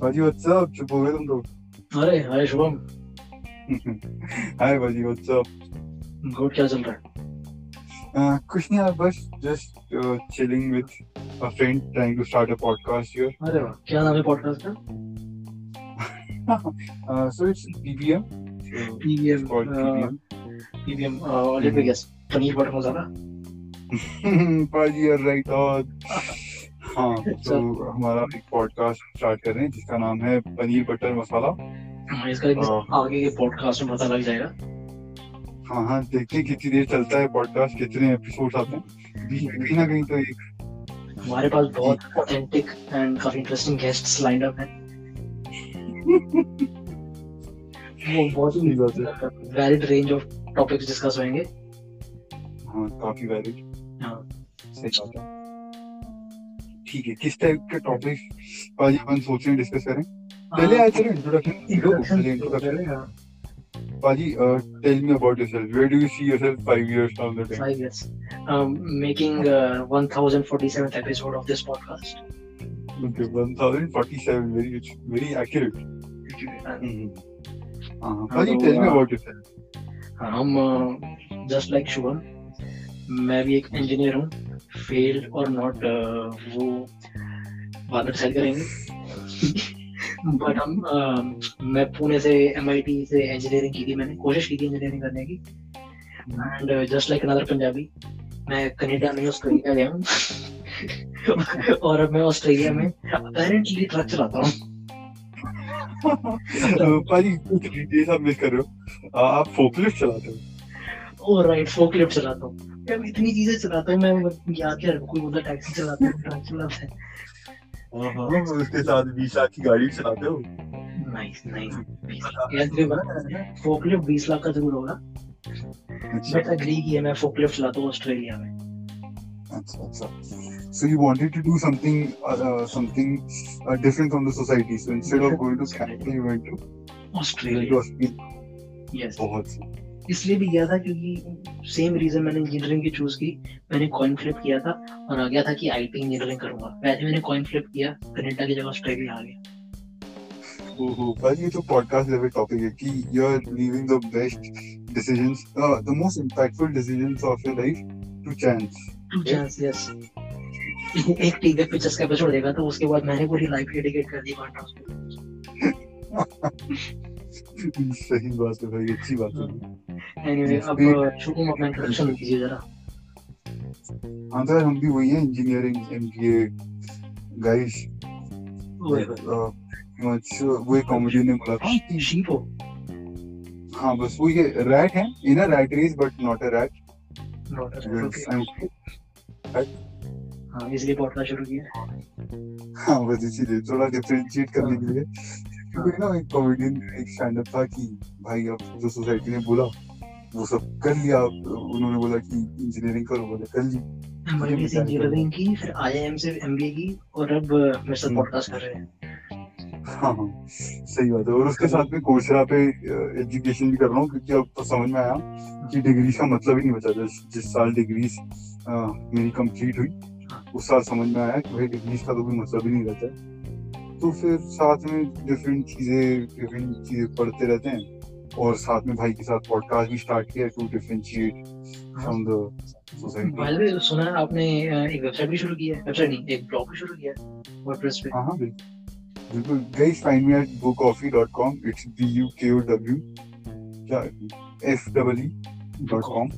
भाजी व्हाट्सअप चुप हो गए तुम तो अरे हाय शुभम हाय भाजी व्हाट्सअप गुड क्या चल रहा है कुछ नहीं यार बस just chilling with a friend trying to start a podcast here अरे वाह क्या नाम है पॉडकास्ट का so it's PBM PVM called PBM. PVM let me guess paneer butter masala bhaji यार राइट ऑन हाँ तो हमारा एक पॉडकास्ट स्टार्ट कर रहे हैं जिसका नाम है पनीर बटर मसाला। हाँ, इसका। आगे के पॉडकास्ट में पता लग जाएगा। हाँ हाँ देखते हैं कितनी देर चलता है पॉडकास्ट कितने एपिसोड आते हैं। बीच में कहीं ना कहीं तो एक हमारे पास बहुत ऑथेंटिक एंड काफ़ी इंटरेस्टिंग गेस्ट्स लाइंड अप हैं। वो बहुत है valid range of topics discuss होंगे। हाँ काफ़ी वैलिड हाँ। सही बात है। ठीक है किस टाइप के टॉपिक आज अपन सोच रहे हैं डिस्कस करें पहले आए चलो इंट्रोडक्शन इंट्रोडक्शन पहले introduction Paji, uh, tell me about yourself. Where do you see yourself five years down the line? five years um, making uh, 1047th episode of this podcast Okay, 1047. Very, it's very accurate. and Mm-hmm. Uh, Paji, tell me uh, about yourself. हम just like Shubham मैं भी एक engineer हूँ failed और not वो में decide करेंगे but हम uh, मैं पुणे से एमआईटी से इंजीनियरिंग की थी मैंने कोशिश की थी इंजीनियरिंग करने की and just like another Punjabi मैं कनाडा में ऑस्ट्रेलिया गया हूँ और अब मैं ऑस्ट्रेलिया में अपेरेंटली ट्रक चलाता हूँ कुछ डिटेल्स आप मिस कर रहे हो. आप फोकलिफ्ट चलाते हो. ओ राइट फोकलिफ्ट चलाता हूँ मैं इतनी चीज़ें चलाता हूँ मैं याद क्या कोई बोलता टैक्सी चलाता है ट्रक चलाता है हाँ, उसके साथ 20 लाख की गाड़ी चलाते हो. नाइस नाइस फोकलिफ्ट 20 लाख का ज़रूर होगा अच्छा, बट एग्री किया मैं फोकलिफ्ट चलाता हूँ ऑस्ट्रेलिया में अच्छा, अच्छा. So you wanted to do something, uh, something uh, different from the society. So instead of going to Canada, you went to to Australia. Yes बहुत. इसलिए भी गया था क्योंकि सेम रीजन मैंने इंजीनियरिंग की चूज़ की। मैंने कॉइन फ्लिप किया था और आ गया था कि आईटी इंजीनियरिंग करूँगा। वैसे मैंने कॉइन फ्लिप किया कनाडा की जगह ऑस्ट्रेलिया आ गया। भाई ये तो पॉडकास्ट लेवल टॉपिक है कि you are leaving the best decisions the most impactful decisions of your life to chance to chance yes एक टीवी पिक्चर्स का एपिसोड देखा तो उसके बाद मैंने पूरी लाइफ डेडिकेट कर दी कॉन्ट्रास्ट सही बात है भाई अच्छी बात है। एनीवे अब शुभम अपना इंट्रोडक्शन कीजिए जरा। हाँ यार हम भी वही हैं इंजीनियरिंग एमबीए गाइस ओए मच वो कॉमेडी ने बोला शीप हो? हाँ बस वो ये रैट है in a rat race but not a rat not okay हाँ इसलिए पॉडकास्ट शुरू किया। हाँ बस इसीलिए थोड़ा डिफरेंशिएट करने के लिए। क्योंकि ना एक कॉमेडियन एक स्टैंड अप था कि भाई अब जो सोसाइटी ने बोला वो सब कर लिया। उन्होंने बोला कि इंजीनियरिंग करो बोले कर ली। इंजीनियरिंग की फिर आईआईएम से एमबीए की और अब मेरे साथ हम्म। पॉडकास्ट कर रहे हैं। हाँ हाँ सही बात है। और उसके साथ में कोर्सेरा पे एजुकेशन भी कर रहा हूँ क्योंकि अब तो समझ में आया कि डिग्री का मतलब ही नहीं बचा। जिस जिस साल डिग्री मेरी कंप्लीट हुई उस साल समझ में आया कि भाई डिग्रीज का तो कोई मतलब ही नहीं रहता है। तो फिर साथ में डिफरेंट चीज़ें डिफरेंट चीज़ें पढ़ते रहते हैं। और साथ में भाई के साथ पॉडकास्ट भी स्टार्ट किया to differentiate from the society by the way सुना आपने एक वेबसाइट भी शुरू की है। वेबसाइट नहीं एक ब्लॉग भी शुरू किया है वर्डप्रेस पे। हाँ हाँ बिल्कुल। बिल्कुल। Guys find me at bookcoffee.com it's b u k o w क्या? F w कॉम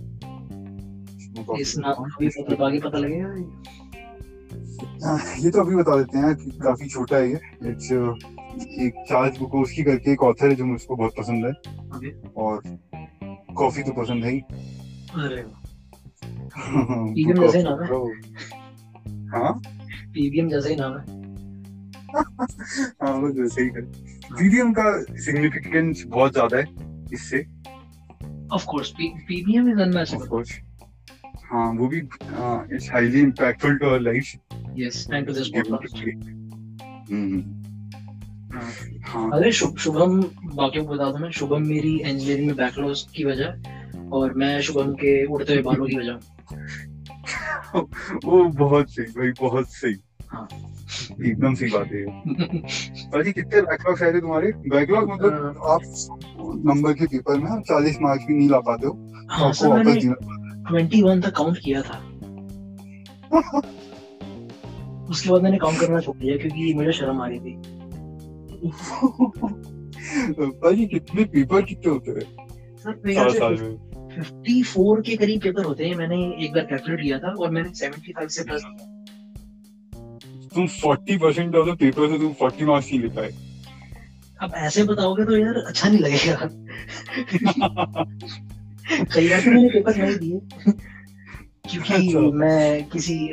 इस नाम का भी पता लगेगा। ये तो अभी बता देते हैं कि काफ़ी छोटा है ये। इट्स एक चार्ल्स बुकोस्की करके एक ऑथर है जो मुझको बहुत पसंद है। और कॉफ़ी तो पसंद है ही। जैसे नाम है। हाँ? जैसा ही नाम है। हाँ बस वैसे ही है। पीवीएम का सिग्निफिकेंस बहुत ज़्यादा है इससे। Of course is of course हाँ वो भी it's highly impactful to our life yes and to this podcast हाँ। अरे शुभ शुभम बाकियों को बता दूँ मैं शुभम मेरी इंजीनियरिंग में बैकलॉग्स की वजह और मैं शुभम के उड़ते हुए बालों की वजह। वो बहुत सही भाई बहुत सही। एकदम सही बात है। भाजी कितने बैकलॉग्स आए थे तुम्हारे? बैकलॉग मतलब आप नंबर के पेपर में चालीस मार्क्स भी नहीं ला पाते हो। तो हाँ आपको वापस देना ट्वेंटी वन तक काउंट किया था। उसके बाद मैंने काउंट करना छोड़ दिया क्योंकि मुझे शर्म आ रही थी। भाजी कितने पेपर कितने होते हैं? सर फिफ्टी फोर के करीब पेपर होते हैं मैंने एक बार कैलकुलेट किया था और मैंने सेवेंटी फाइव से प्लस तुम forty percent of the paper से तुम फोर्टी मार्क्स नहीं ले पाए। अब ऐसे बताओगे तो यार अच्छा नहीं लगेगा। कई बार तो मैंने पेपर नहीं दिए। क्योंकि अच्छा। मैं किसी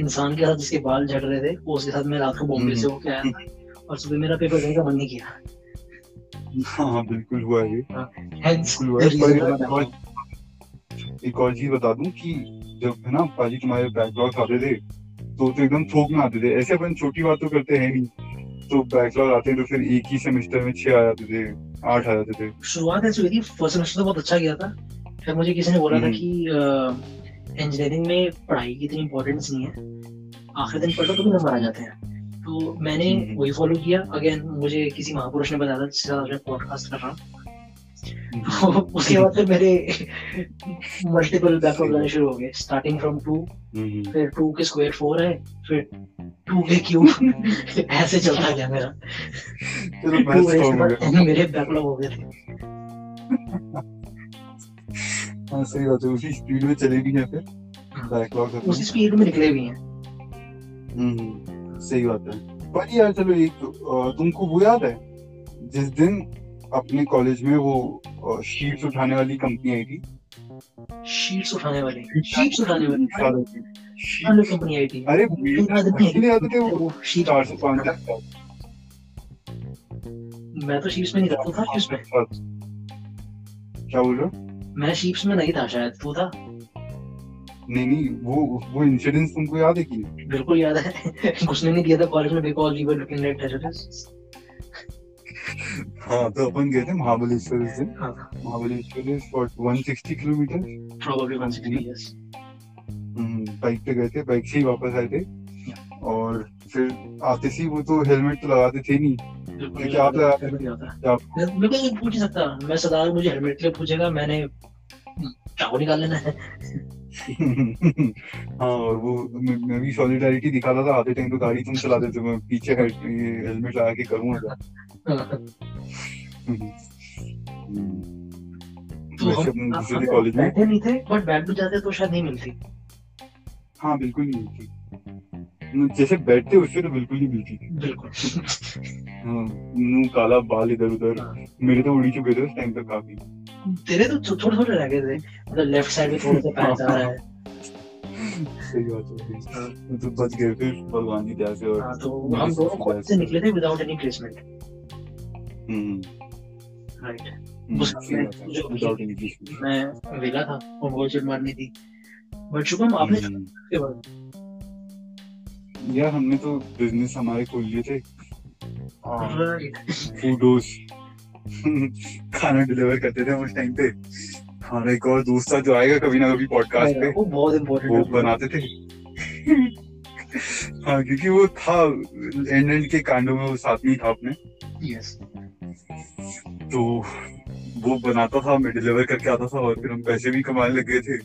इंसान के साथ जिसके बाल झड़ रहे थे वो उसके साथ मैं रात को बॉम्बे से होके आया था और सुबह मेरा पेपर देने का मन नहीं किया। हाँ बिल्कुल हुआ है है। for एक और- चीज़ बता दूँ कि जब है ना पाजी तुम्हारे बैकलॉग आते थे तो तो एकदम थोक में आते थे। ऐसे अपन छोटी बात तो करते हैं नहीं तो बैकलॉग आते हैं तो फिर एक ही सेमेस्टर में छह आ जाते थे आठ आ जाते थे। शुरुआत ऐसी हुई थी फ़र्स्ट सेमेस्टर तो बहुत अच्छा गया था। फिर मुझे किसी ने बोला था हम्म। कि इंजीनियरिंग में पढ़ाई की इतनी इम्पोर्टेंस नहीं है। आखिरी दिन पढ़ो तो भी नंबर आ जाते हैं। तो मैंने। वही फॉलो किया। अगेन मुझे किसी महापुरुष ने बताया था जिसके साथ मैं पॉडकास्ट कर रहा हूँ। तो उसके बाद फिर मेरे मल्टीपल बैकअप आने शुरू हो गए। स्टार्टिंग फ्रॉम टू फिर टू के स्क्वायर फोर है फिर टू के क्यूब ऐसे चलता गया मेरा। गया। मेरे बैकलॉग हो गए थे। हाँ सही बात है उसी स्पीड में चले भी हैं फिर। बैकलॉग उसी स्पीड में निकले भी हैं। हम्म सही बात है। पर यार चलो एक तुमको वो याद है? जिस दिन अपने कॉलेज में वो शीट्स उठाने वाली कंपनी आई थी। शीट्स उठाने वाली। शीट्स उठाने वाली। कंपनी आई थी। अरे शीट चार से पाँच मैं तो शीट्स में नहीं था शीट्स में। क्या बोल रहे हो? मैं शीट्स में नहीं था शायद तू था? नहीं नहीं वो वो इंसिडेंस तुमको याद है कि बिल्कुल याद है। घुसने नहीं दिया था कॉलेज में because we were looking at terrorist हाँ तो अपन गए थे महाबलेश्वर उस दिन हाँ। Mahabaleshwar is for 160 kilometre probably 160 years bike पे गए थे बाइक से ही वापस आए थे। और फिर आते सी वो तो हेलमेट तो लगाते थे नहीं। बिल्कुल क्योंकि आप लगाते थे तो पूछ ही सकता मैं मुझे हेलमेट के लिए पूछेगा मैंने चाकू निकाल लेना है। हाँ और वो मैं, मैं भी सॉलिडारिटी दिखाता था आधे टाइम तो गाड़ी तुम चलाते थे मैं पीछे हेलमेट लगा के करूँगा तो हम दूसरे कॉलेज में? बैठे नहीं थे बट बैठ भी जाते तो शायद नहीं मिलती। हाँ बिल्कुल नहीं मिलती। जैसे बैठते उससे तो बिल्कुल नहीं मिलती थी। बिल्कुल। हाँ, मुँह काला बाल इधर उधर। हाँ। मेरे तो उड़ी चुके थे उस टाइम तक काफ़ी। तेरे तो थोड़े थोड़े रह गए थे। मतलब लेफ़्ट साइड में थोड़ा सा पैच आ रहा है। सही बात है। तो बच गए फिर भगवान की दया से और हाँ तो हम दोनों कॉलेज से निकले थे without any placement hmm, right hmm, है, जो- without any discussion। मैं वेला था और चेट मारनी थी। बट शुभम आपने हम्म, के बाद यार हमने तो बिज़नेस हमारे खोल लिए थे। फूडोस खाना डिलीवर करते थे हम उस टाइम पे। हमारा एक और दोस्त था जो आएगा कभी ना कभी पॉडकास्ट पे। वो बहुत वो इम्पोर्टेंट बनाते थे। हाँ क्योंकि वो था एंड एंड के कांडों में वो साथ में था अपने। यस तो वो बनाता था मैं डिलीवर करके आता था और फिर हम पैसे भी कमाने लग गए थे।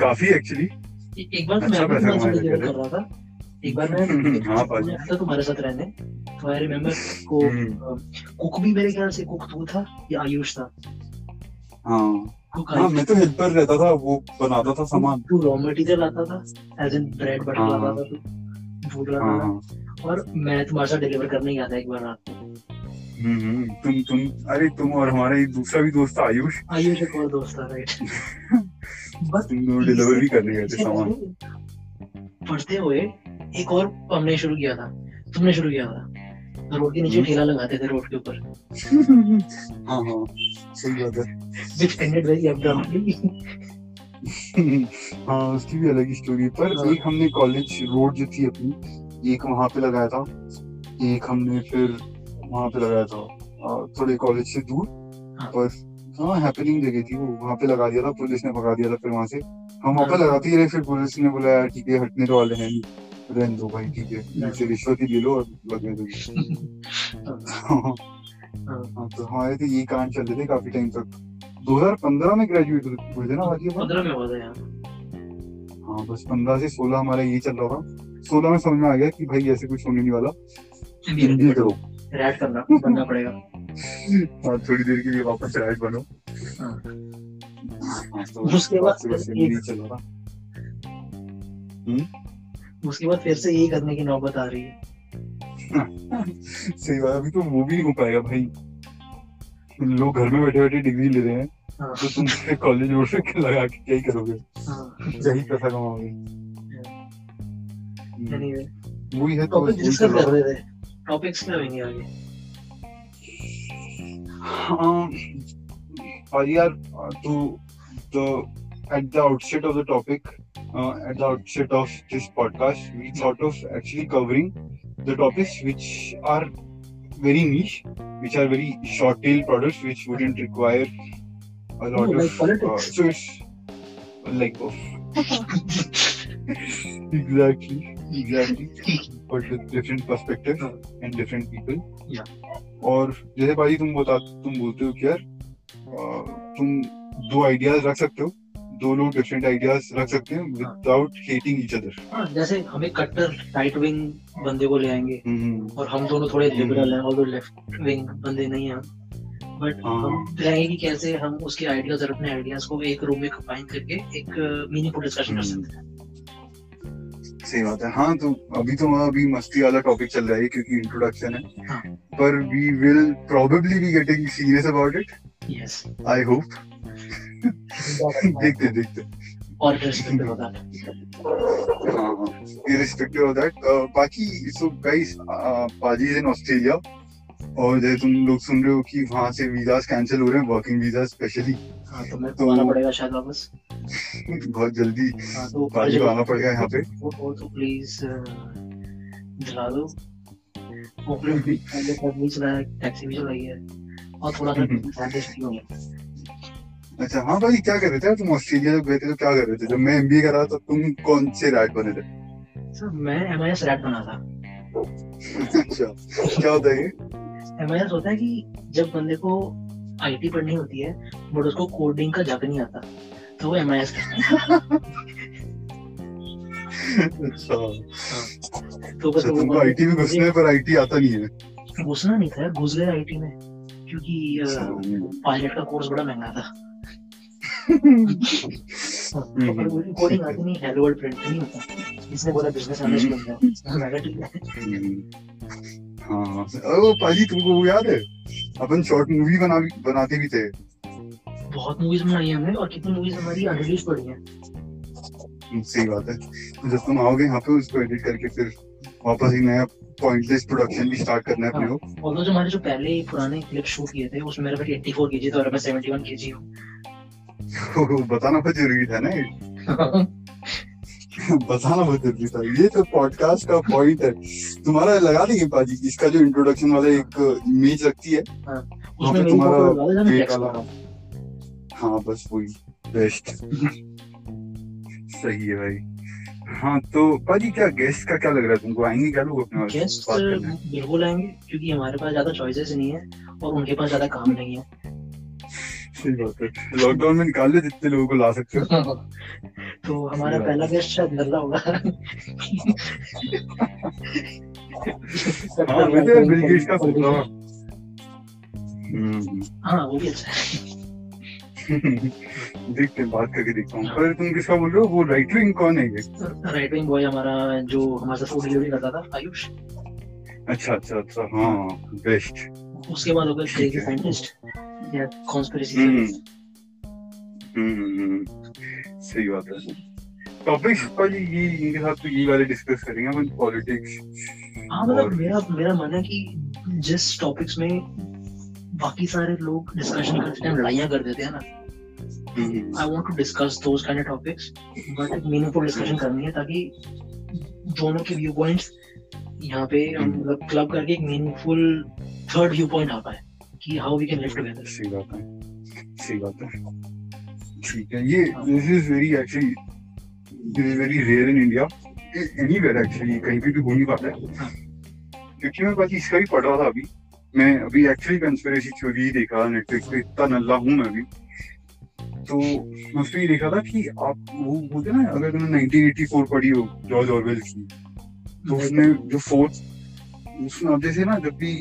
काफ़ी एक्चुअली एक बार तो अच्छा मैं पैसा कमाने लगे कर रहा था। एक बार मैं हाँ, पाजी। था तुम्हारे साथ रहने। तो आई रिमेम्बर को हम्म। कुक भी मेरे ख्याल से कुक तू था या आयुष था? हाँ। हाँ मैं तो हेल्पर रहता था वो बनाता था सामान। तू रॉ मटेरियल लाता था एज इन ब्रेड बटर हाँ, लाता था तू फ़ूड हाँ लाता हाँ था और मैं तुम्हारे साथ डिलीवर करने गया था एक बार रात हम्म, हम्म, तुम तुम अरे तुम और हमारा एक दूसरा भी दोस्त था आयुष। आयुष एक और दोस्त था राइट बस तुम दोनों डिलीवर भी करने गए थे सामान। पढ़ते हुए एक और हमने शुरू किया था। तुमने शुरू किया था। रोड के नीचे। ठेला लगाते थे रोड के ऊपर। हाँ हाँ सही बात है। Which ended very abruptly हाँ उसकी भी अलग ही स्टोरी पर हाँ। एक हमने कॉलेज रोड जो थी अपनी एक वहाँ पे लगाया था। एक हमने फिर वहाँ पे लगाया था। थोड़े कॉलेज से दूर। हाँ। पर हाँ हैपनिंग जगह थी वो। वहाँ पे लगा दिया था पुलिस ने भगा दिया था फिर वहाँ से। हम वहाँ पे हाँ। लगाते ही रहे फिर पुलिस ने बोला यार ठीक है हटने तो वाले हैं रहने दो भाई ठीक है इनसे रिश्वत ही ले लो और लगने दो तो हमारे तो ये कांड चल रहे थे काफ़ी टाइम तक 2015 में ग्रेजुएट हुए थे ना बाकी अपन? पंद्रह में हुआ था यार हाँ बस 15 से 16 हमारा ये चल रहा था 16 में समझ में आ गया कि भाई ऐसे कुछ होने नहीं वाला एमबीए करो रैट करना करना पड़ेगा हाँ थोड़ी देर के लिए वापस रैट बनो उसके बाद चल रहा था उसके बाद फिर से यही करने की नौबत आ रही है। सही बात अभी तो वो भी नहीं हो पाएगा भाई। लोग घर में बैठे बैठे डिग्री ले रहे हैं हाँ, तो तुम कॉलेज से लगा के क्या ही करोगे? हाँ, क्या ही पैसा कमाओगे। हम्म, वही है तो टॉपिक डिस्कस कर रहे थे टॉपिक्स क्या होंगे आगे। हाँ और यार तो the at the outset of the topic uh, at the outset of this podcast we thought of actually covering the topics which are very niche which are very short tail products which wouldn't require a lot Oh, like of politics. uh, so it's like of exactly exactly but with different perspectives and different people Yeah. और जैसे भाई तुम बता तुम बोलते हो कि यार अ, तुम दो आइडियाज़ रख सकते हो दो लोग डिफरेंट आइडियाज़ रख सकते हैं विदाउट हेटिंग ईच अदर हाँ जैसे हम एक कट्टर राइट विंग बंदे को ले आएँगे हम्म और हम दोनों थोड़े लिबरल हैं और लेफ़्ट विंग बंदे नहीं हैं। बट हाँ। हम चाहेंगे कि कैसे हम उसके आइडियाज़ और अपने आइडियाज़ को एक रूम में कंबाइन करके एक मीनिंगफुल डिस्कशन कर हम्म। सकते हैं। सही बात है। हाँ तो अभी तो वहाँ अभी मस्ती वाला टॉपिक चल रहा है क्योंकि इंट्रोडक्शन है। हाँ। पर we will probably be getting serious about it yes I hope देखते देखते और है। हाँ हाँ। Irrespective of that uh, बाकी so guys uh, पाजी इन ऑस्ट्रेलिया और जैसे तुम लोग सुन रहे हो कि वहाँ से वीजास कैंसिल हो रहे हैं वर्किंग वीज़ा स्पेशली हाँ तो मैं तो- आना पड़ेगा शायद वापस। बहुत जल्दी हाँ तो पाजी आना पड़ेगा यहाँ पे। वो वो तो प्लीज़ दिला दो। ओपनिंग भी पहले तक नहीं टैक्सी भी चलाई है। और थोड़ा सा अच्छा हाँ भाई क्या कर रहे थे? तुम ऑस्ट्रेलिया जब गए थे तो क्या कर रहे थे? जब मैं एमबीए कर रहा था तुम कौन से रैट बने थे? सर मैं एम आई एस रैट बना था। अच्छा क्या होता है ये? एम आई एस होता है कि जब बंदे को आईटी पढ़नी होती है बट उसको कोडिंग का जग नहीं आता तो वो एम आई एस अच्छा। तो बस अच्छा तुमको आईटी में घुसना है पर आईटी आता नहीं है? घुसना नहीं था घुस गया आईटी में क्योंकि पायलट का कोर्स बड़ा महँगा था। कोडिंग आती नहीं हेलो वर्ल्ड प्रिंट नहीं होता इसने बोला बिज़नेस एनालिस्ट बन जाओ मैं ठीक है हाँ हाँ ओ पाजी तुमको वो याद है? अपन शॉर्ट मूवी बना बनाते भी थे। बहुत मूवीज़ बनाई हमने और कितनी मूवीज़ हमारी अनरिलीज पड़ी हैं। सही बात है। तो जब तुम आओगे यहाँ पे उसको एडिट करके फिर वापस ही नया पॉइंटलेस प्रोडक्शन भी स्टार्ट करना है अपने को। और जो हमारे जो पहले पुराने क्लिप शूट किए थे उसमें मेरा वेट 84 केजी था और मैं 71 केजी हूँ। बताना बहुत ज़रूरी था ना बताना बहुत ज़रूरी था। ये तो पॉडकास्ट का पॉइंट है। तुम्हारा लगा देंगे पाजी इसका जो इंट्रोडक्शन वाला एक इमेज रखती है उसमें मेरी तुम्हारा पेट वाला। हाँ बस वही बेस्ट सही है भाई। हाँ तो पाजी क्या गेस्ट का क्या लग रहा है तुमको? आएँगे क्या लोग अपने गेस्ट बिल्कुल आएँगे क्योंकि हमारे पास ज़्यादा चॉइसेस नहीं है और उनके पास ज़्यादा काम नहीं है। सही बात है। लॉकडाउन में निकाल ले जितने लोगों को ला सकते हो। तो हमारा पहला गेस्ट शायद नल्ला होगा। हाँ वैसे बिल गेट्स का सोच रहा हूँ हाँ वो भी अच्छा है। देखते हैं बात करके देखता हूँ। पर तुम किसका बोल रहे हो? वो राइट विंग कौन है ये? राइट विंग बॉय हमारा जो हमारे साथ फ़ूड डिलीवरी करता था आयुष। अच्छा अच्छा अच्छा। हाँ बेस्ट उसके बाद हो गया क्रेजी साइंटिस्ट या कॉन्स्पिरेसी हम्म। हम्म, हम्म, सही बात है। टॉपिक्स पर ये इनके साथ तो ये वाले डिस्कस करेंगे अपन पॉलिटिक्स हाँ मतलब मेरा मेरा मन है कि जिस टॉपिक्स में बाकी सारे लोग डिस्कशन करते टाइम लड़ाइयाँ कर देते हैं ना हम्म, I want to discuss those kind of topics but एक मीनिंगफुल डिस्कशन करनी है ताकि दोनों के व्यू पॉइंट्स यहाँ पे हम मतलब क्लब करके एक मीनिंगफुल थर्ड व्यू पॉइंट आ पाए कि how we can live together सही बात है सही बात है। ठीक है ये this is very actually this is very rare in India anywhere actually कहीं पे भी हो नहीं पाता है। हाँ। क्योंकि मैं बाकी इसका भी पढ़ रहा था अभी। मैं अभी एक्चुअली कंस्पिरेसी थ्योरी देख नेटफ्लिक्स पे इतना नल्ला हूँ मैं भी तो मैं उसमें ये देखा था कि आप वो बोलते ना अगर तुमने 1984 पढ़ी हो जॉर्ज ऑरवेल की तो उसमें जो फोर्थ उसमें जैसे ना जब भी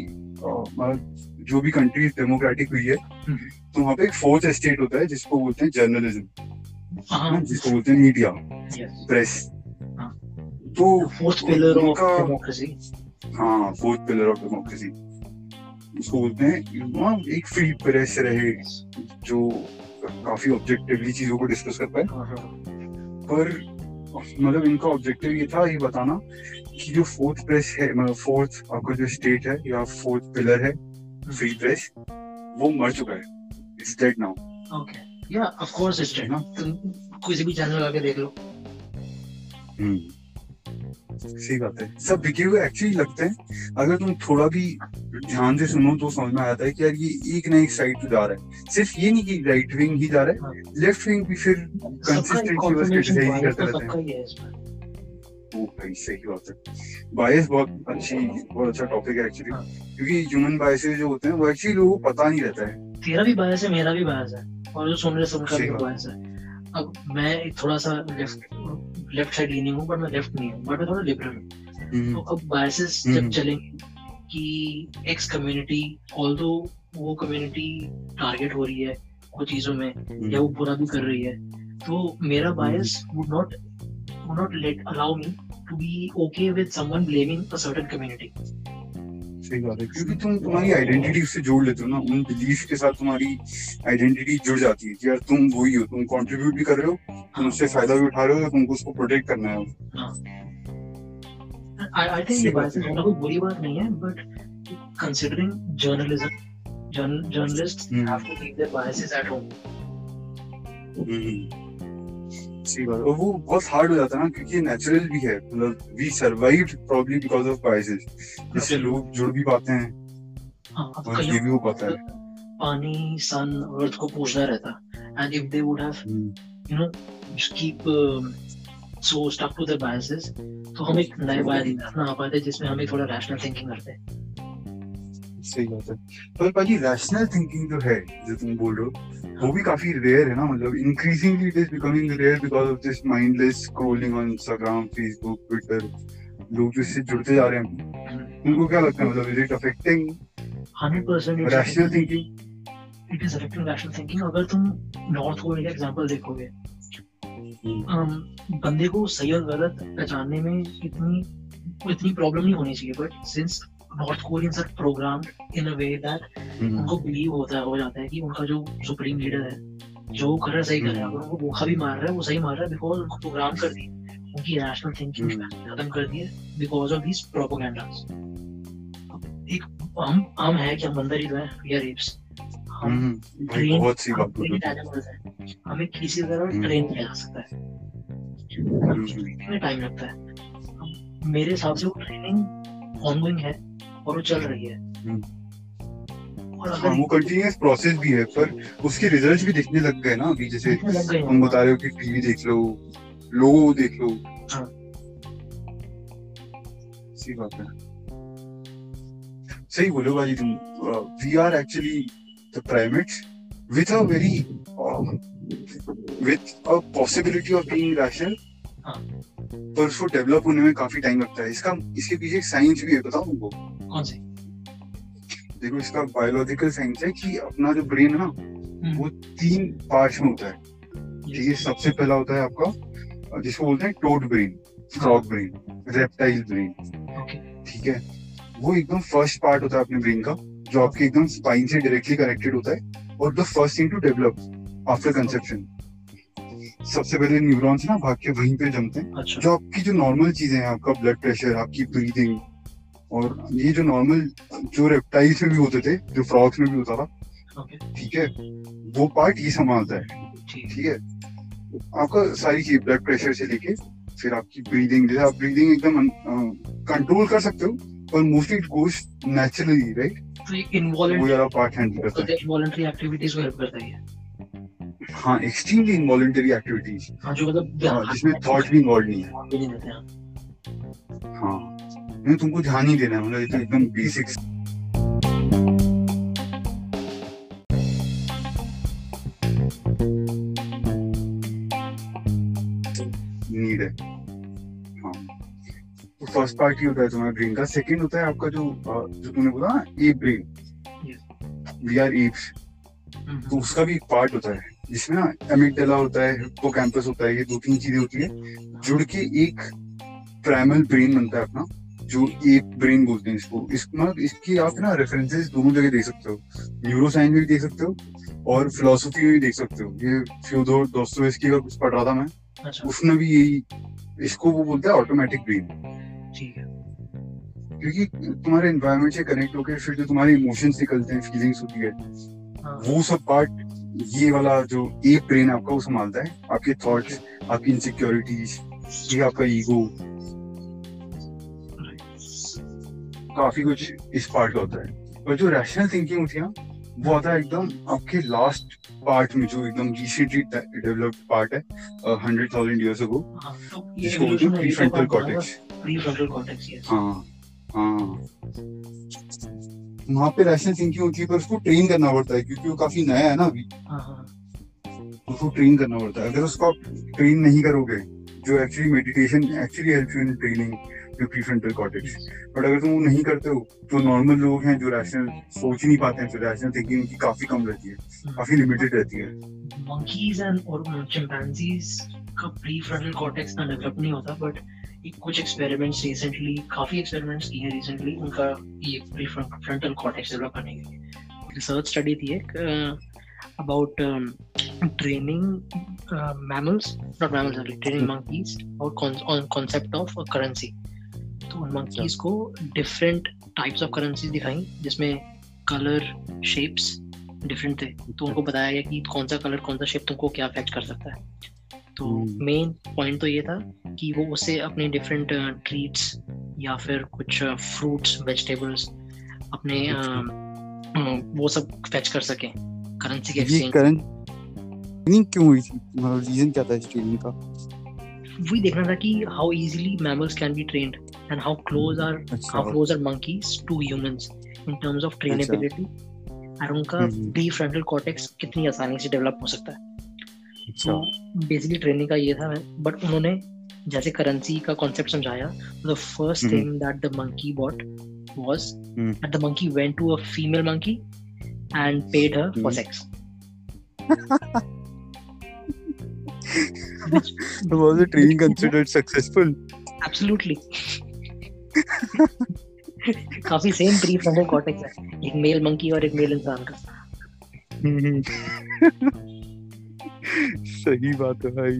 जो भी कंट्रीज़ डेमोक्रेटिक हुई है हम्म। तो वहाँ पे एक फोर्थ स्टेट होता है जिसको बोलते हैं जर्नलिज्म हाँ। जिसको बोलते हैं मीडिया प्रेस हाँ। तो fourth pillar of उनका- democracy हाँ फोर्थ पिलर ऑफ़ डेमोक्रेसी उसको बोलते हैं वहाँ एक फ्री प्रेस रहे जो काफ़ी ऑब्जेक्टिवली चीज़ों को डिस्कस कर पाए। हाँ, पर मतलब इनका ऑब्जेक्टिव ये था ये बताना कि जो फोर्थ प्रेस है मतलब फोर्थ आपका जो स्टेट है या फोर्थ पिलर है फ्री प्रेस वो मर चुका है. It's dead now okay. Yeah of course it's dead. ना? तुम किसी भी चैनल आके देख लो. हम्म. सही बात है. सब बिके हुए एक्चुअली लगते हैं. अगर तुम थोड़ा भी ध्यान से सुनो तो समझ में आता है कि यार ये एक ना एक साइड पे जा रहा है. सिर्फ़ ये नहीं कि राइट विंग ही जा रहा है. लेफ़्ट विंग भी फिर कंसिस्टेंटली क्रिटिसाइज bias करते तो रहते हैं. वो भाई सही बात है। बायस बहुत अच्छी बहुत अच्छा टॉपिक है एक्चुअली। क्योंकि ह्यूमन बायसेस जो होते हैं वो एक्चुअली लोगों को पता नहीं रहता है। तेरा भी बायस है मेरा भी बायस है। और जो सुन रहे सबका सही भी बायस है। अब मैं थोड़ा सा लेफ़्ट लेफ़्ट साइड लीनिंग हूँ बट मैं लेफ़्ट नहीं हूँ। बट मैं थोड़ा लिबरल हूँ। तो अब बायसेस जब हम्म। चलेंगे कि एक्स कम्युनिटी ऑल्दो वो कम्युनिटी टारगेट हो रही है कुछ चीज़ों में या वो बुरा भी कर रही है तो मेरा bias would not allow me to be okay with someone blaming a certain community सही बात है क्योंकि तुम तुम्हारी आइडेंटिटी उससे जोड़ लेते हो ना उन बिलीफ के साथ तुम्हारी आइडेंटिटी जुड़ जाती है कि यार तुम वही हो तुम कंट्रीब्यूट भी कर रहे हो तुम उससे फ़ायदा भी उठा रहे हो तुमको उसको प्रोटेक्ट करना है। आई आई थिंक ये बात है। कोई बुरी बात नहीं है but considering journalism have to keep their biases at home. हम्म। सही बात। और वो बहुत हार्ड हो जाता है ना क्योंकि नेचुरल भी है। मतलब we survived probably because of biases जिससे लोग जुड़ भी पाते हैं। हाँ और ये भी हो पाता है। पानी सन अर्थ को पूछना रहता। And if they would have you know keep so stuck to their biases तो हम एक नए आ पाते जिसमें हमें थोड़ा रैशनल थिंकिंग करते हैं। सही बात है। पर पाजी रैशनल थिंकिंग जो है जो तुम बोल रहे हो वो भी काफ़ी रेयर है ना मतलब increasingly it is becoming rare because of this mindless scrolling on Instagram Facebook Twitter लोग जो इससे जुड़ते जा रहे हैं उनको क्या लगता है मतलब is it affecting 100% rational thinking it is affecting rational thinking अगर तुम नॉर्थ कोरिया का एग्जांपल देखोगे um, बंदे को सही और गलत पहचानने में इतनी इतनी प्रॉब्लम नहीं होनी चाहिए but since North Koreans are programmed in a way that उनको बिलीव होता है हो जाता है कि उनका जो सुप्रीम लीडर है जो कर रहा है सही कर रहा है अगर उनको भूखा भी मार रहा है वो सही मार रहा है बिकॉज़ उनको प्रोग्राम कर दी उनकी रैशनल थिंकिंग हम्म। खत्म कर दी है बिकॉज़ ऑफ़ दिस प्रोपोगंडास एक हम हम है कि हम बंदर ही तो हैं वी आर रेप्स हम सी हम किसी तरह हम्म। ट्रेन किया जा सकता है। हम्म। में टाइम लगता है। मेरे हिसाब से वो ट्रेनिंग ऑनगोइंग है और वो चल रही है। हम्म। और हाँ वो कंटिन्यूस प्रोसेस भी है पर उसके रिजल्ट्स भी दिखने लग गए ना अभी जैसे तुम बता रहे हो कि टीवी देख लो लोगो देख लो। हाँ। सही बात है। सही बोलो भाई तुम। We are actually the primates with a very with a possibility of being rational हाँ। पर उसको डेवलप होने में काफ़ी टाइम लगता है। इसका इसके पीछे साइंस भी है बताओ तुमको कौन सी? देखो इसका बायोलॉजिकल साइंस है कि अपना जो ब्रेन है ना हम्म। वो तीन पार्ट्स में होता है। ठीक है सबसे पहला होता है आपका जिसको बोलते हैं toad brain frog brain reptile brain ठीक है? वो एकदम फ़र्स्ट पार्ट होता है अपने ब्रेन का जो आपके एकदम स्पाइन से डायरेक्टली कनेक्टेड होता है और the first thing to develop after conception सबसे पहले न्यूरॉन्स ना भाग के वहीं पे जमते हैं। अच्छा। जो आपकी जो नॉर्मल चीज़ें हैं आपका ब्लड प्रेशर आपकी ब्रीदिंग और ये जो नॉर्मल जो रेप्टाइल्स में भी होते थे जो फ्रॉग्स में भी होता था ठीक है वो पार्ट ये संभालता है। ठीक है? आपका सारी चीज़ ब्लड प्रेशर से लेके फिर आपकी ब्रीदिंग जैसे आप ब्रीदिंग एकदम कंट्रोल कर सकते हो पर mostly it goes naturally right तो वो इनवॉलेंटरी पार्ट हैंडल करता तो इनवॉलेंटरी एक्टिविटीज़ को हेल्प करता है है हाँ एक्सट्रीमली इनवॉलेंटरी एक्टिविटीज़ हाँ जो मतलब जिसमें थॉट भी इन्वॉल्व नहीं है। हैं। हाँ नहीं तुमको ध्यान ही देना है मतलब ये तो एकदम बेसिक्स नीड है। हाँ। तो फ़र्स्ट पार्ट ये होता है तुम्हारे ब्रेन का। सेकंड होता है आपका जो जो तुमने बोला ना ape brain we are apes तो उसका भी एक पार्ट होता है। जिसमें ना एमिगडाला होता है हिप्पोकैम्पस होता है ये दो तीन चीज़ें होती है जुड़ के एक प्राइमल ब्रेन बनता है अपना जो एक ब्रेन बोलते हैं इसको। इस मतलब इसकी आप ना रेफरेंसेस दोनों जगह देख सकते हो। न्यूरो साइंस में भी देख सकते हो और फिलोसफी में भी देख सकते हो। ये फ्योदोर इसकी अगर कुछ पढ़ रहा था मैं। अच्छा। उसने भी यही इसको वो बोलता है ऑटोमेटिक ब्रेन ठीक है। क्योंकि तुम्हारे एनवायरनमेंट से कनेक्ट होकर फिर जो तुम्हारे इमोशंस निकलते हैं फीलिंग्स होती है हाँ। वो सब पार्ट ये वाला जो एक ब्रेन आपका वो संभालता है आपके थॉट्स आपकी इनसिक्योरिटीज ये आपका ईगो काफ़ी कुछ इस पार्ट का होता है। और जो रैशनल थिंकिंग होती है ना वो आता है एकदम आपके लास्ट पार्ट में जो एकदम रिसेंटली डेवलप्ड पार्ट है हंड्रेड थाउज़ेंड ईयर्स अगो जिसको बोलते हैं प्रीफ्रंटल कॉर्टेक्स हाँ हाँ। वहाँ पे रैशनल थिंकिंग होती है पर उसको ट्रेन करना पड़ता है क्योंकि वो काफ़ी नया है ना अभी। हाँ हाँ। उसको ट्रेन करना पड़ता है। अगर उसको आप ट्रेन नहीं करोगे जो actually meditation actually help you in training your prefrontal cortex but अगर तुम वो नहीं करते हो तो नॉर्मल लोग हैं जो रैशनल सोच ही नहीं पाते हैं तो रैशनल थिंकिंग उनकी काफ़ी कम रहती है काफ़ी लिमिटेड रहती है। Monkeys and और chimpanzees का प्रीफ्रंटल कॉर्टेक्स ना डेवलप नहीं होता बट कुछ एक्सपेरिमेंट्स रिसेंटली काफ़ी एक्सपेरिमेंट्स किए रिसेंटली उनका ये प्रीफ्रंटल कॉर्टेक्स डेवलप करने के लिए। रिसर्च स्टडी थी एक about training mammals not mammals sorry training monkeys और on concept of currency. तो उन monkeys को different types of currencies दिखाई जिसमें कलर शेप्स डिफरेंट थे। तो उनको बताया गया कि कौन सा कलर कौन सा शेप तुमको क्या अफेक्ट कर सकता है। तो हम्म। मेन पॉइंट तो ये था कि वो उसे अपने डिफरेंट ट्रीट्स या फिर कुछ फ्रूट्स वेजिटेबल्स अपने वो सब फेच कर सके करेंसी के एक्सचेंज क्यों हुई थी मतलब रीजन क्या था इस ट्रेनिंग का? वही देखना था कि how easily mammals can be trained and how close are how close are monkeys to humans in terms of trainability. और उनका हम्म। प्रीफ्रंटल कॉर्टेक्स कितनी आसानी से डेवलप हो सकता है। तो बेसिकली ट्रेनिंग का ये था बट उन्होंने जैसे करेंसी का कॉन्सेप्ट समझाया the first thing that the monkey bought was that the monkey went to a female monkey and paid her for sex was the training considered successful absolutely काफ़ी same prefrontal cortex एक male monkey और एक mail इंसान का। सही बात है भाई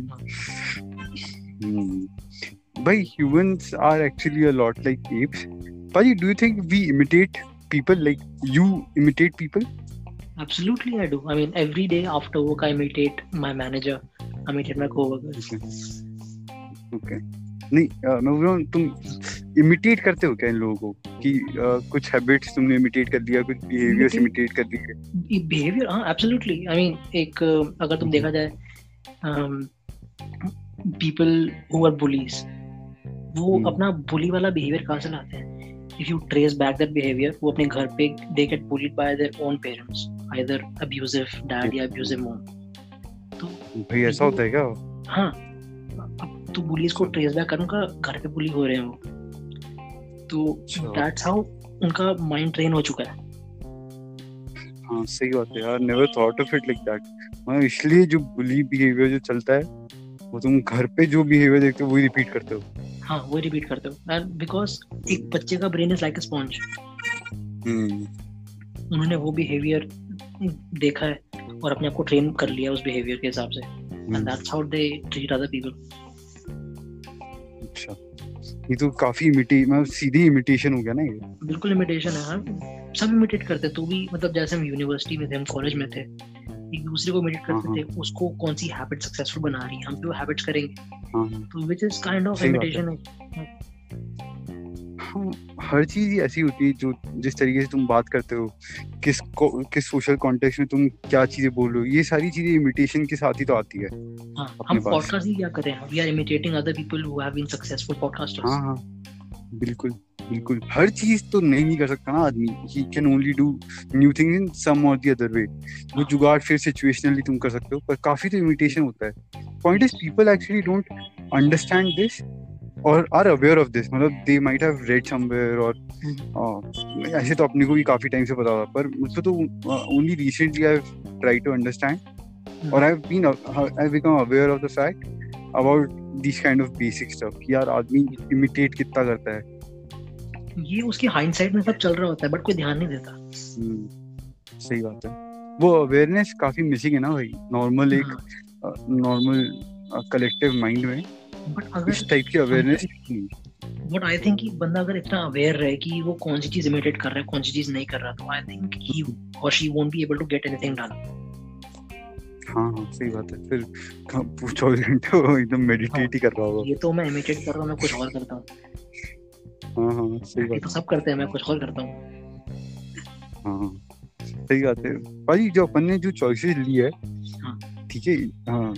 हम्म। भाई humans are actually a lot like apes Paji, do you think we imitate people like you imitate people Absolutely, I do. I mean, every day after work, I imitate my manager, I imitate my coworkers. Okay नहीं मैं बोल रहा हूँ तुम imitate करते हो क्या इन लोगों को? कि आ, कुछ हैबिट्स तुमने इमिटेट कर दिया कुछ बिहेवियर्स इमिटेट कर दिए? बिहेवियर हाँ एब्सोल्युटली आई मीन एक अगर तुम देखा जाए पीपल हु आर बुलीज वो हम्म। अपना बुली वाला बिहेवियर कहाँ से लाते हैं? If you trace back that behavior वो अपने घर पे they get bullied by their own parents either abusive dad या अब्यूसिव मॉम तो भाई ऐसा होता है क्या? हाँ तो बुलीज को ट्रेस बैक करूँगा घर पे बुली हो रहे हैं? वो तो अच्छा। दैट्स हाउ उनका माइंड ट्रेन हो चुका है। हाँ सही बात है यार never thought of it like that मतलब इसलिए जो बुली बिहेवियर जो चलता है वो तुम घर पे जो बिहेवियर देखते हो वही रिपीट करते हो। हाँ वो रिपीट करते हो। एंड बिकॉज़ एक बच्चे का brain is like a sponge हम्म। उन्होंने वो बिहेवियर देखा है और अपने आप को ट्रेन कर लिया उस बिहेवियर के हिसाब से। And that's how they treat other people अच्छा। ये तो काफ़ी इमिटी मतलब सीधी इमिटेशन हो गया ना ये। बिल्कुल इमिटेशन है हाँ। सब इमिटेट करते तो भी मतलब जैसे हम यूनिवर्सिटी में थे हम कॉलेज में थे एक दूसरे को इमिटेट हाँ, करते थे उसको कौन सी हैबिट सक्सेसफुल बना रही है हम तो हैबिट्स करेंगे। हाँ हाँ। तो व्हिच इज़ काइंड ऑफ़ है। इमिटेशन है। हाँ, हर चीज़ ही ऐसी होती है जो जिस तरीके से तुम बात करते हो किस को, किस सोशल कॉन्टेक्स्ट में तुम क्या चीज़ें बोल रहे हो ये सारी चीज़ें इमिटेशन के साथ ही तो आती है हाँ हम पॉडकास्ट ही क्या कर? रहे हैं we are imitating other people who have been successful podcasters हाँ हाँ बिल्कुल बिल्कुल। हर चीज़ तो नहीं कर सकता ना आदमी। He can only do new thing in some और द अदर वे वो जुगाड़ फिर सिचुएशनली तुम कर सकते हो पर काफ़ी तो इमिटेशन होता है। Point is people actually don't understand this और आर अवेयर ऑफ़ दिस मतलब they might have read somewhere और uh, ऐसे तो अपने को भी काफ़ी टाइम से पता था पर मुझको तो only recently I try to understand और I have been I become aware of the fact about this kind of basic stuff यार आदमी इमिटेट कितना करता है। ये उसकी हाइंडसाइट में सब चल रहा होता है बट कोई ध्यान नहीं देता। हम्म, सही बात है। वो अवेयरनेस काफ़ी मिसिंग है ना भाई नॉर्मल एक नॉर्मल कलेक्टिव माइंड में। बट अगर इस टाइप की अवेयरनेस बट आई थिंक कि बंदा अगर इतना अवेयर रहे कि वो कौन सी चीज़ इमिटेट कर रहा है कौन सी चीज़ नहीं कर रहा तो आई थिंक ही और she won't be able to get anything done हाँ हाँ सही बात है। फिर चौबीस घंटे एकदम मेडिटेट ही कर रहा होगा। ये तो मैं इमिटेट कर रहा हूँ मैं कुछ और करता हूँ। हाँ हाँ सही बात तो सब करते हैं मैं कुछ और करता हूँ। हाँ हाँ सही बात है। भाई जो अपन ने जो चॉइसेस ली है हाँ। ठीक है हाँ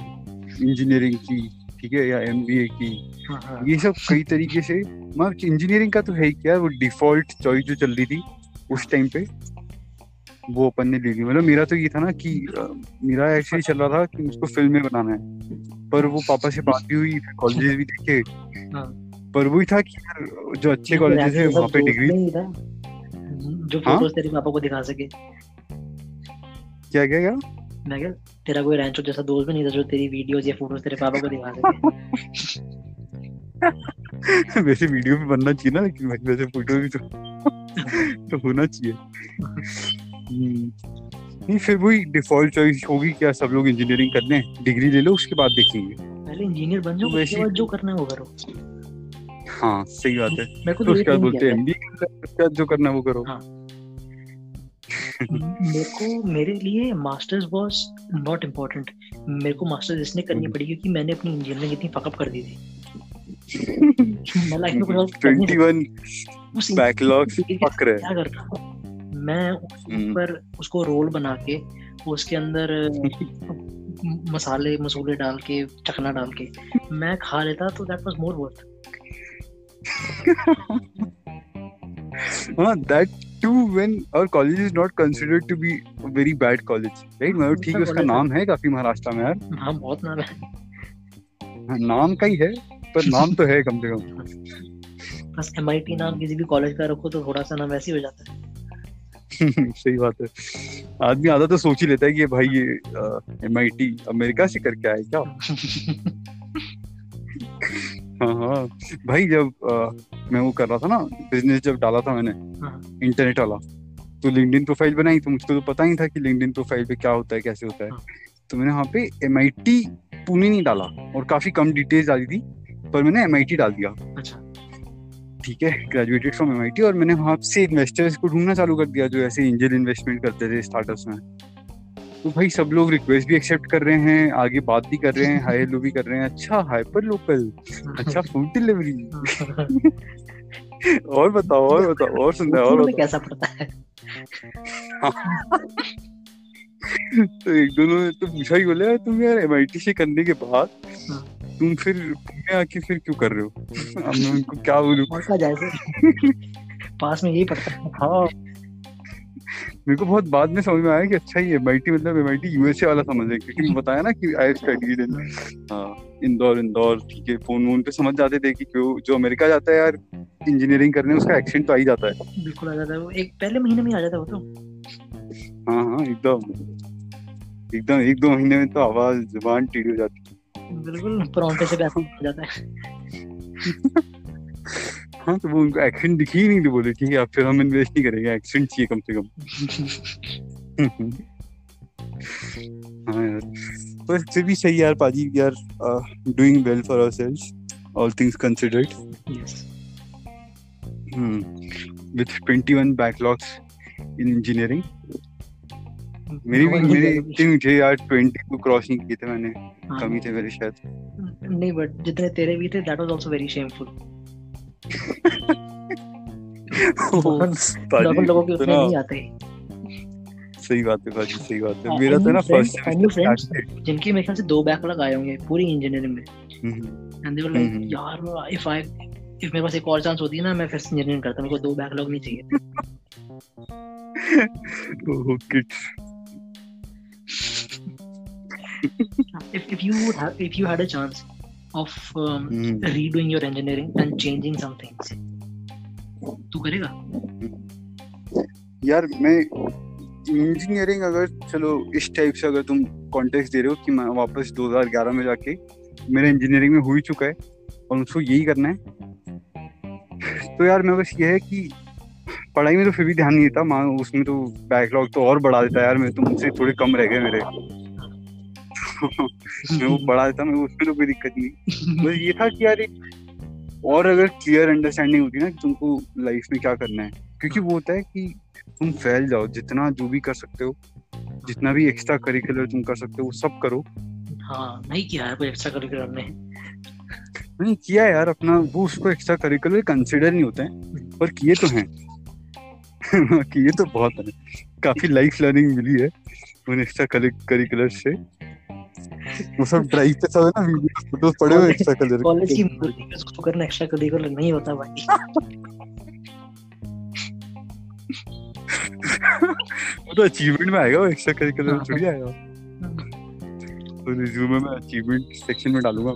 इंजीनियरिंग की ठीक है या एमबीए की। हाँ हाँ। ये सब कई तरीके से मतलब इंजीनियरिंग का तो है ही क्या वो डिफ़ॉल्ट चॉइस जो चल रही थी उस टाइम पे वो अपन ने ले ली। मतलब मेरा तो ये था ना कि मेरा एक्चुअली चल रहा था कि मुझको फ़िल्में बनाना है। पर वो पापा से बात भी हुई कॉलेजेस भी देखे। हाँ। पर वही था कि यार जो अच्छे कॉलेजेस है वहाँ पे डिग्री जो हाँ? फ़ोटोज़ तेरे पापा को दिखा सके। क्या क्या क्या? मैं क्या तेरा कोई रैंचो जैसा दोस्त भी नहीं था जो तेरी वीडियोस या फ़ोटोज़ तेरे पापा को दिखा सके? वैसे वीडियो भी बनना चाहिए ना लेकिन भाई वैसे फ़ोटो भी तो तो होना चाहिए। हम्म, नहीं फिर वही डिफ़ॉल्ट चॉइस होगी क्या सब लोग इंजीनियरिंग करने हैं? डिग्री ले लो उसके बाद देखेंगे। पहले इंजीनियर बन जाओ तो उसके बाद जो करना है वो करो। हाँ सही बात है। मेरे को तो तो उसके बाद बोलते हैं एमबीए उसके बाद जो करना है वो करो। हाँ। मेरे को मेरे लिए मास्टर्स वाज नॉट इम्पोर्टेंट मेरे को मास्टर्स इसलिए करनी हम्म। पड़ी क्योंकि मैंने अपनी इंजीनियरिंग इतनी फकअप कर दी थी मैं लाइफ में कुछ और ट्वेंटी वन। उस बैकलॉग से पक रहे क्या करता मैं हम्म। पर उसको रोल बना के उसके अंदर मसाले मसूले डाल के चखना डाल के मैं खा लेता तो दैट वाज मोर वर्थ हाँ that too when our college is not considered to be very bad college right मतलब ठीक है उसका नाम है काफ़ी महाराष्ट्र में यार। हाँ बहुत नाम है। नाम का ही है पर नाम तो है कम से कम। बस एम नाम किसी भी कॉलेज का रखो तो थोड़ा सा नाम वैसे ही हो जाता है। सही बात है। आदमी आधा तो सोच ही लेता है कि भाई ये एम आई टी अमेरिका से करके आए क्या? हाँ हाँ। भाई जब मैं वो कर रहा था ना बिज़नेस जब डाला था मैंने हाँ। इंटरनेट वाला तो लिंक्डइन प्रोफ़ाइल बनाई तो मुझको तो पता ही था कि लिंक्डइन प्रोफ़ाइल पे क्या होता है कैसे होता है हाँ। तो मैंने वहाँ पे एम आई टी पुणे नहीं डाला और काफ़ी कम डिटेल्स डाली थी पर मैंने एम आई टी डाल दिया अच्छा ठीक है ग्रेजुएटेड फ्रॉम एमआईटी और मैंने वहाँ से इन्वेस्टर्स को ढूंढना चालू कर दिया जो ऐसे एंजल इन्वेस्टमेंट करते थे स्टार्टअप्स में तो भाई सब लोग रिक्वेस्ट भी एक्सेप्ट कर रहे हैं आगे बात भी कर रहे हैं हाई लो भी कर रहे हैं। अच्छा हाइपर लोकल अच्छा फ़ूड डिलीवरी और बताओ और बताओ और सुनना है और बताओ। कैसा पड़ता है? तो एक दोनों ने तो पूछा ही बोले यार तुम यार एमआईटी से करने के बाद हाँ। तुम फिर पुणे आके फिर क्यों कर रहे हो? अब मैं उनको क्या बोलूँ? पास में यही पड़ता है। हाँ। मेरे को बहुत बाद में समझ में आया कि अच्छा ये एमआईटी मतलब एमआईटी यूएसए वाला समझ है क्योंकि बताया ना कि I studied in Indore Indore ठीक है फ़ोन वोन पे समझ जाते थे कि क्यों जो अमेरिका जाता है यार इंजीनियरिंग करने उसका एक्सेंट तो आ ही जाता है। बिल्कुल आ जाता है वो एक पहले महीने में आ जाता है वो तो। हाँ हाँ एकदम। एकदम एक दो महीने में तो आवाज़ ज़ुबान टीढ़ी हो जाती है। बिल्कुल परौंठे से बैठ आ जाता है। है तो वो उनको एक्सेंट दिखी ही नहीं थी बोले ठीक है अब फिर हम इन्वेस्ट नहीं करेंगे एक्सेंट चाहिए कम से कम. हाँ यार। पर फिर भी सही यार पाजी यार doing well for ourselves all things considered yes with 21 backlogs in engineering मेरी भी मेरे इतने थे यार 20 को क्रॉस नहीं किए थे मैंने। कम ही थे मेरे शायद। नहीं बट जितने तेरे भी थे that was also very shameful double लोगों के ना, नहीं आते। सही बात है पाजी सही बात है। हाँ, मेरा तो ना फ़र्स्ट सेमेस्टर जिनके मेरे ख्याल से दो बैकलॉग आए होंगे पूरी इंजीनियरिंग में। And they were like. यार इफ़ आई इफ़ मेरे पास एक और चांस होती है ना मैं फिर इंजीनियरिंग करता मेरे को दो बैकलॉग नहीं चाहिए। ओह kids if, if you would have if you had a chance of um, hmm, redoing your engineering and changing some things. तू करेगा? यार मैं इंजीनियरिंग अगर चलो इस टाइप से अगर तुम कॉन्टेक्स्ट दे रहे हो कि मैं वापस 2011 में जाके मेरा इंजीनियरिंग में हो ही चुका है और मुझको यही करना है। तो यार मैं बस ये है कि पढ़ाई में तो फिर भी ध्यान नहीं देता माँ उसमें तो बैकलॉग तो और बढ़ा देता है यार मैं तो मुझसे थोड़े कम रह गए मेरे। मैं वो बढ़ा देता मैं उसमें तो कोई दिक्कत नहीं। बस ये था कि यार एक और अगर क्लियर अंडरस्टैंडिंग होती ना कि तुमको लाइफ में क्या करना है क्योंकि वो होता है कि तुम फैल जाओ जितना जो भी कर सकते हो जितना भी एक्स्ट्रा करिकुलर तुम कर सकते हो वो सब करो। हाँ नहीं किया है कोई एक्स्ट्रा करिकुलर ने। नहीं किया यार अपना वो उसको एक्स्ट्रा करिकुलर कंसिडर नहीं होते हैं पर किए तो हैं। किए तो बहुत है। काफ़ी लाइफ लर्निंग मिली है उन एक्स्ट्रा करिकुलर से। वो सब ड्राइव पे सब है ना वीडियो फ़ोटोज़ पड़े हुए एक्स्ट्रा कॉलेज की। कलर में उसको करना एक्स्ट्रा करिकुलर नहीं होता भाई। वो तो अचीवमेंट में आएगा वो एक्स्ट्रा करिकुलर हाँ। थोड़ी आएगा। तो रिज्यूमे में अचीवमेंट सेक्शन में डालूँगा।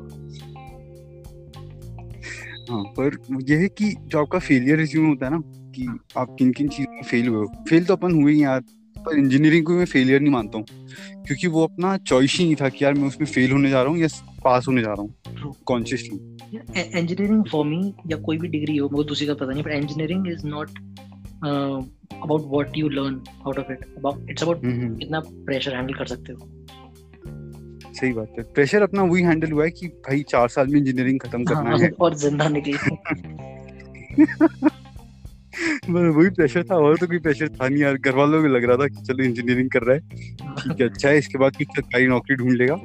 हाँ पर ये है कि जो आपका फेलियर रिज्यूम होता है ना कि आप किन किन चीज़ों में फेल हुए हो। फेल तो अपन हुए ही यार। पर इंजीनियरिंग को मैं फेलियर नहीं मानता हूँ। क्योंकि वो अपना चॉइस ही नहीं था कि यार मैं उसमें फेल होने जा रहा हूँ या पास होने जा रहा हूँ। कॉन्शियसली इंजीनियरिंग फॉर मी या कोई भी डिग्री हो मुझे दूसरी का पता नहीं पर engineering is not about what you learn out of it about it's about कितना प्रेशर हैंडल कर सकते हो। सही बात है। प्रेशर अपना वही हैंडल हुआ है कि भाई चार साल में इंजीनियरिंग खत्म करना हाँ, है। और ज़िंदा निकले। वही प्रेशर था और तो कोई प्रेशर था नहीं यार। घर वालों को लग रहा था कि चलो इंजीनियरिंग कर रहा है ठीक है अच्छा है इसके बाद कुछ सरकारी नौकरी ढूंढ लेगा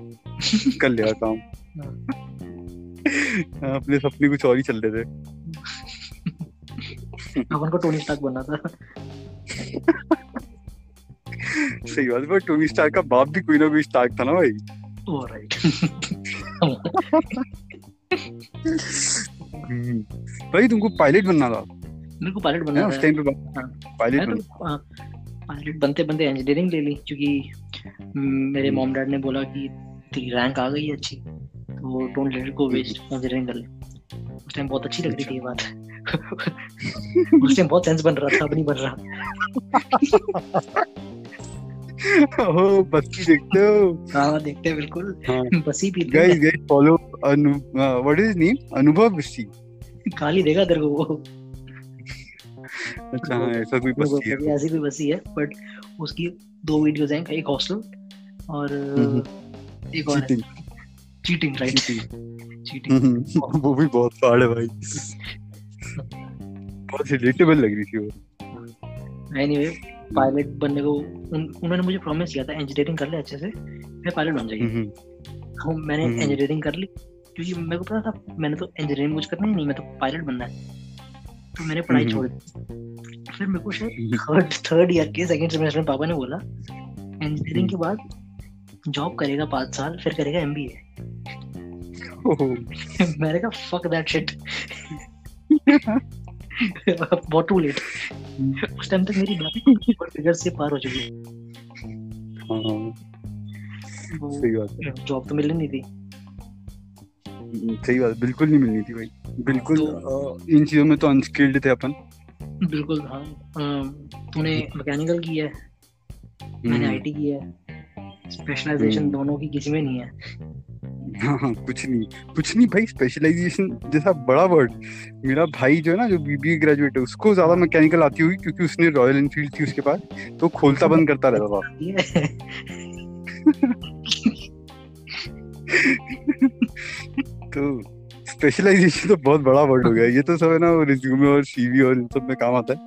कर लेगा काम। हाँ, अपने सपने कुछ और ही चल रहे थे। अपन को टोनी स्टार्क बनना था। सही बात है पर टोनी स्टार का बाप भी कोई ना कोई स्टार्क था ना भाई। Oh right hmm. भाई तुमको पायलट बनना था। मेरे को पायलट बनना ना उस टाइम पे हाँ। पायलट बन तो पायलट बनते बनते इंजीनियरिंग ले ली क्योंकि हम्म, मेरे मॉम डैड ने बोला कि तेरी रैंक आ गई अच्छी तो don't let go waste engineering कर ले। उस टाइम बहुत अच्छी लग रही थी ये बात। उस टाइम बहुत सेंस बन रहा था अब नहीं बन रहा। ओह बच्ची देखते हो। हाँ देखते हैं बिल्कुल। हाँ। बस ही पीते guys guys follow Anu what is name Anubhav Bassi गाली देगा तेरे को वो। अच्छा हाँ ऐसा कोई है वो ऐसी कोई बसी है बट उसकी दो वीडियोस हैं एक हॉस्टल और हम्म। एक और चीटिंग चीटिंग राइट चीटिंग वो भी बहुत हार्ड है भाई। बहुत रिलेटेबल लग रही थी वो। एनीवे पायलट बनने को उन, उन्होंने मुझे प्रॉमिस किया था इंजीनियरिंग कर ले अच्छे से फिर पायलट बन जाएगी। हम्म, तो मैंने हम्म। इंजीनियरिंग कर ली क्योंकि मेरे को पता था मैंने तो इंजीनियरिंग कुछ करना ही नहीं मैं तो पायलट बनना है। तो मैंने पढ़ाई हम्म। छोड़ दी। फिर मेरे को शायद थर्ड थर्ड ईयर के सेकंड सेमेस्टर में पापा ने बोला इंजीनियरिंग के बाद जॉब करेगा पाँच साल फिर करेगा एमबीए ओह, मैंने कहा फक दैट शिट बहुत टू लेट उस टाइम तक मेरी बात फिगर से पार हो चुकी हाँ। सही बात जॉब तो मिलनी नहीं थी। हम्म, सही बात बिल्कुल नहीं मिलनी थी भाई। बिल्कुल तो- इन चीज़ों में तो अनस्किल्ड थे अपन। बिल्कुल हाँ। तूने मैकेनिकल की है मैंने हम्म, आईटी की है स्पेशलाइजेशन हम्म। दोनों की किसी में नहीं है। हाँ हाँ कुछ नहीं कुछ नहीं भाई स्पेशलाइजेशन जैसा बड़ा वर्ड मेरा भाई जो है ना जो बीबीए ग्रेजुएट है उसको ज़्यादा मैकेनिकल आती हुई क्योंकि उसने रॉयल एनफील्ड थी उसके पास तो खोलता बंद करता रहता था। तो स्पेशलाइजेशन तो बहुत बड़ा वर्ड हो गया ये तो सब है ना रिज्यूमे और सीवी और इन सब में काम आता है।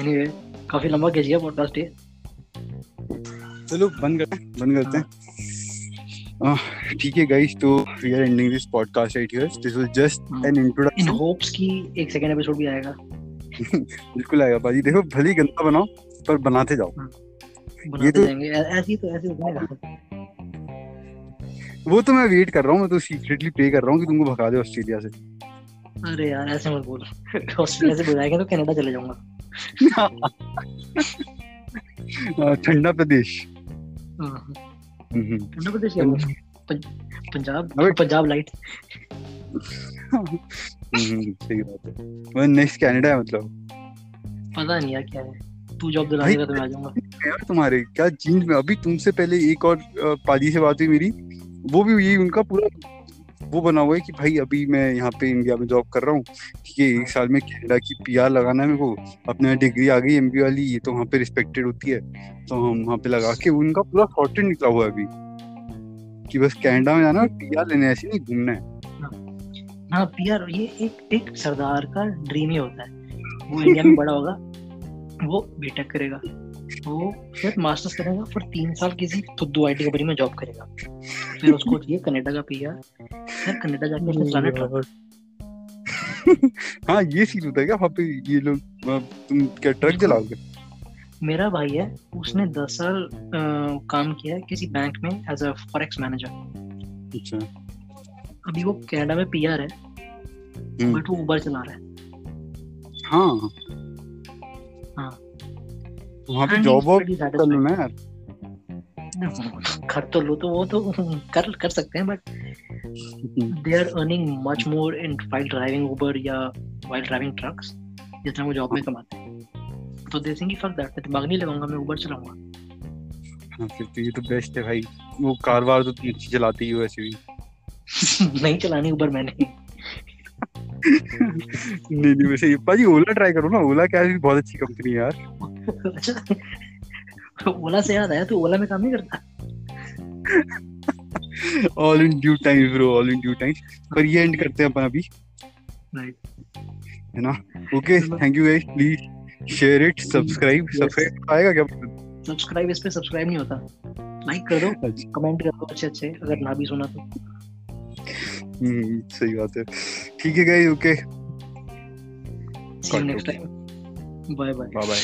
एनीवे काफ़ी लंबा खींच गया पॉडकास्ट ये। चलो बंद करते हैं बंद करते हैं। ठीक है गाइस तो we are ending this podcast right here this was just हाँ। एन इन इंट्रोडक्शन होप्स की एक सेकंड एपिसोड भी आएगा। बिल्कुल आएगा भाजी देखो भले गंदा बनाओ पर बनाते जाओ। बनाते तो- ऐ- ऐसे ही तो ऐसे ही बनेगा वो तो मैं वेट कर रहा हूँ मैं तो सीक्रेटली प्रे कर रहा हूँ कि तुमको भगा दे ऑस्ट्रेलिया से। अरे यार ऐसे मत बोल। ऑस्ट्रेलिया से बुलाएँगे तो कनाडा चले जाऊँगा। हाँ, ठंडा प्रदेश। हाँ, हम्म, ठंडा प्रदेश क्या पंजाब? पंजाब लाइट हम्म, सही बात है। वो नेक्स्ट कनाडा है मतलब। पता नहीं यार क्या है। तू जॉब दिलाएगा तो मैं आ जाऊँगा। यार तुम्हारे? क्या जीन्स में? अभी तुमसे पहले एक और पाजी से बात हुई मेरी। वो भी यही उनका पूरा वो बना हुआ है कि भाई अभी मैं यहाँ पे इंडिया में जॉब कर रहा हूँ ठीक है एक साल में कनाडा की पीआर लगाना है मेरे को। अपने डिग्री आ गई एमबी वाली ये तो वहाँ पे रिस्पेक्टेड होती है। तो हम वहाँ पे लगा के उनका पूरा सॉर्टेड निकला हुआ है अभी। कि बस कैनेडा में जाना और पीआर लेने ऐसे नहीं घूमना है। हाँ। पीआर ये एक एक सरदार का ड्रीम ही होता है। वो इंडिया में बड़ा होगा। वो बीटेक करेगा। वो फिर मास्टर्स करेगा फिर तीन साल किसी खुद आईटी कंपनी में जॉब करेगा। फिर उसको चाहिए कनाडा का पीआर फिर कनाडा जाके उसने चलाना ट्रक हाँ ये सीन होता है क्या? वहाँ पे ये लोग तुम क्या ट्रक चलाओगे? मेरा भाई है उसने दस साल काम किया है किसी बैंक में एज अ फॉरेक्स मैनेजर अच्छा। अभी वो कनाडा में पीआर है हम्म, बट वो उबर चला रहा है। हाँ। हाँ। वहाँ पे जॉब he's वॉब कर लो ना यार. कर तो लो तो वो तो कर कर सकते हैं but they are earning much more in while driving Uber या वाइल ड्राइविंग ट्रक्स जितना वो जॉब में कमाते हैं। तो दे थिंक फक दैट मैं दिमाग नहीं लगाऊँगा मैं उबर चलाऊँगा। हाँ फिर तो ये तो बेस्ट है भाई। वो कार वार तो अच्छी चलाती ही हो वैसे भी। नहीं चलानी उबर मैंने। नहीं नहीं वैसे पाजी ओला ट्राई करो ना ओला क्या है बहुत अच्छी कंपनी है यार। ओला से याद आया तो ओला में काम नहीं करता? All in due time bro all in due time पर ये एंड करते हैं अपन अभी। है ना? Okay thank you guys please share it subscribe subscribe आएगा क्या? सब्सक्राइब इस पे सब्सक्राइब नहीं होता। लाइक कर दो अच्छा। कमेंट कर दो अच्छे अच्छे अगर ना भी सुना तो। हम्म सही बात है। ठीक है guys okay next time bye bye bye bye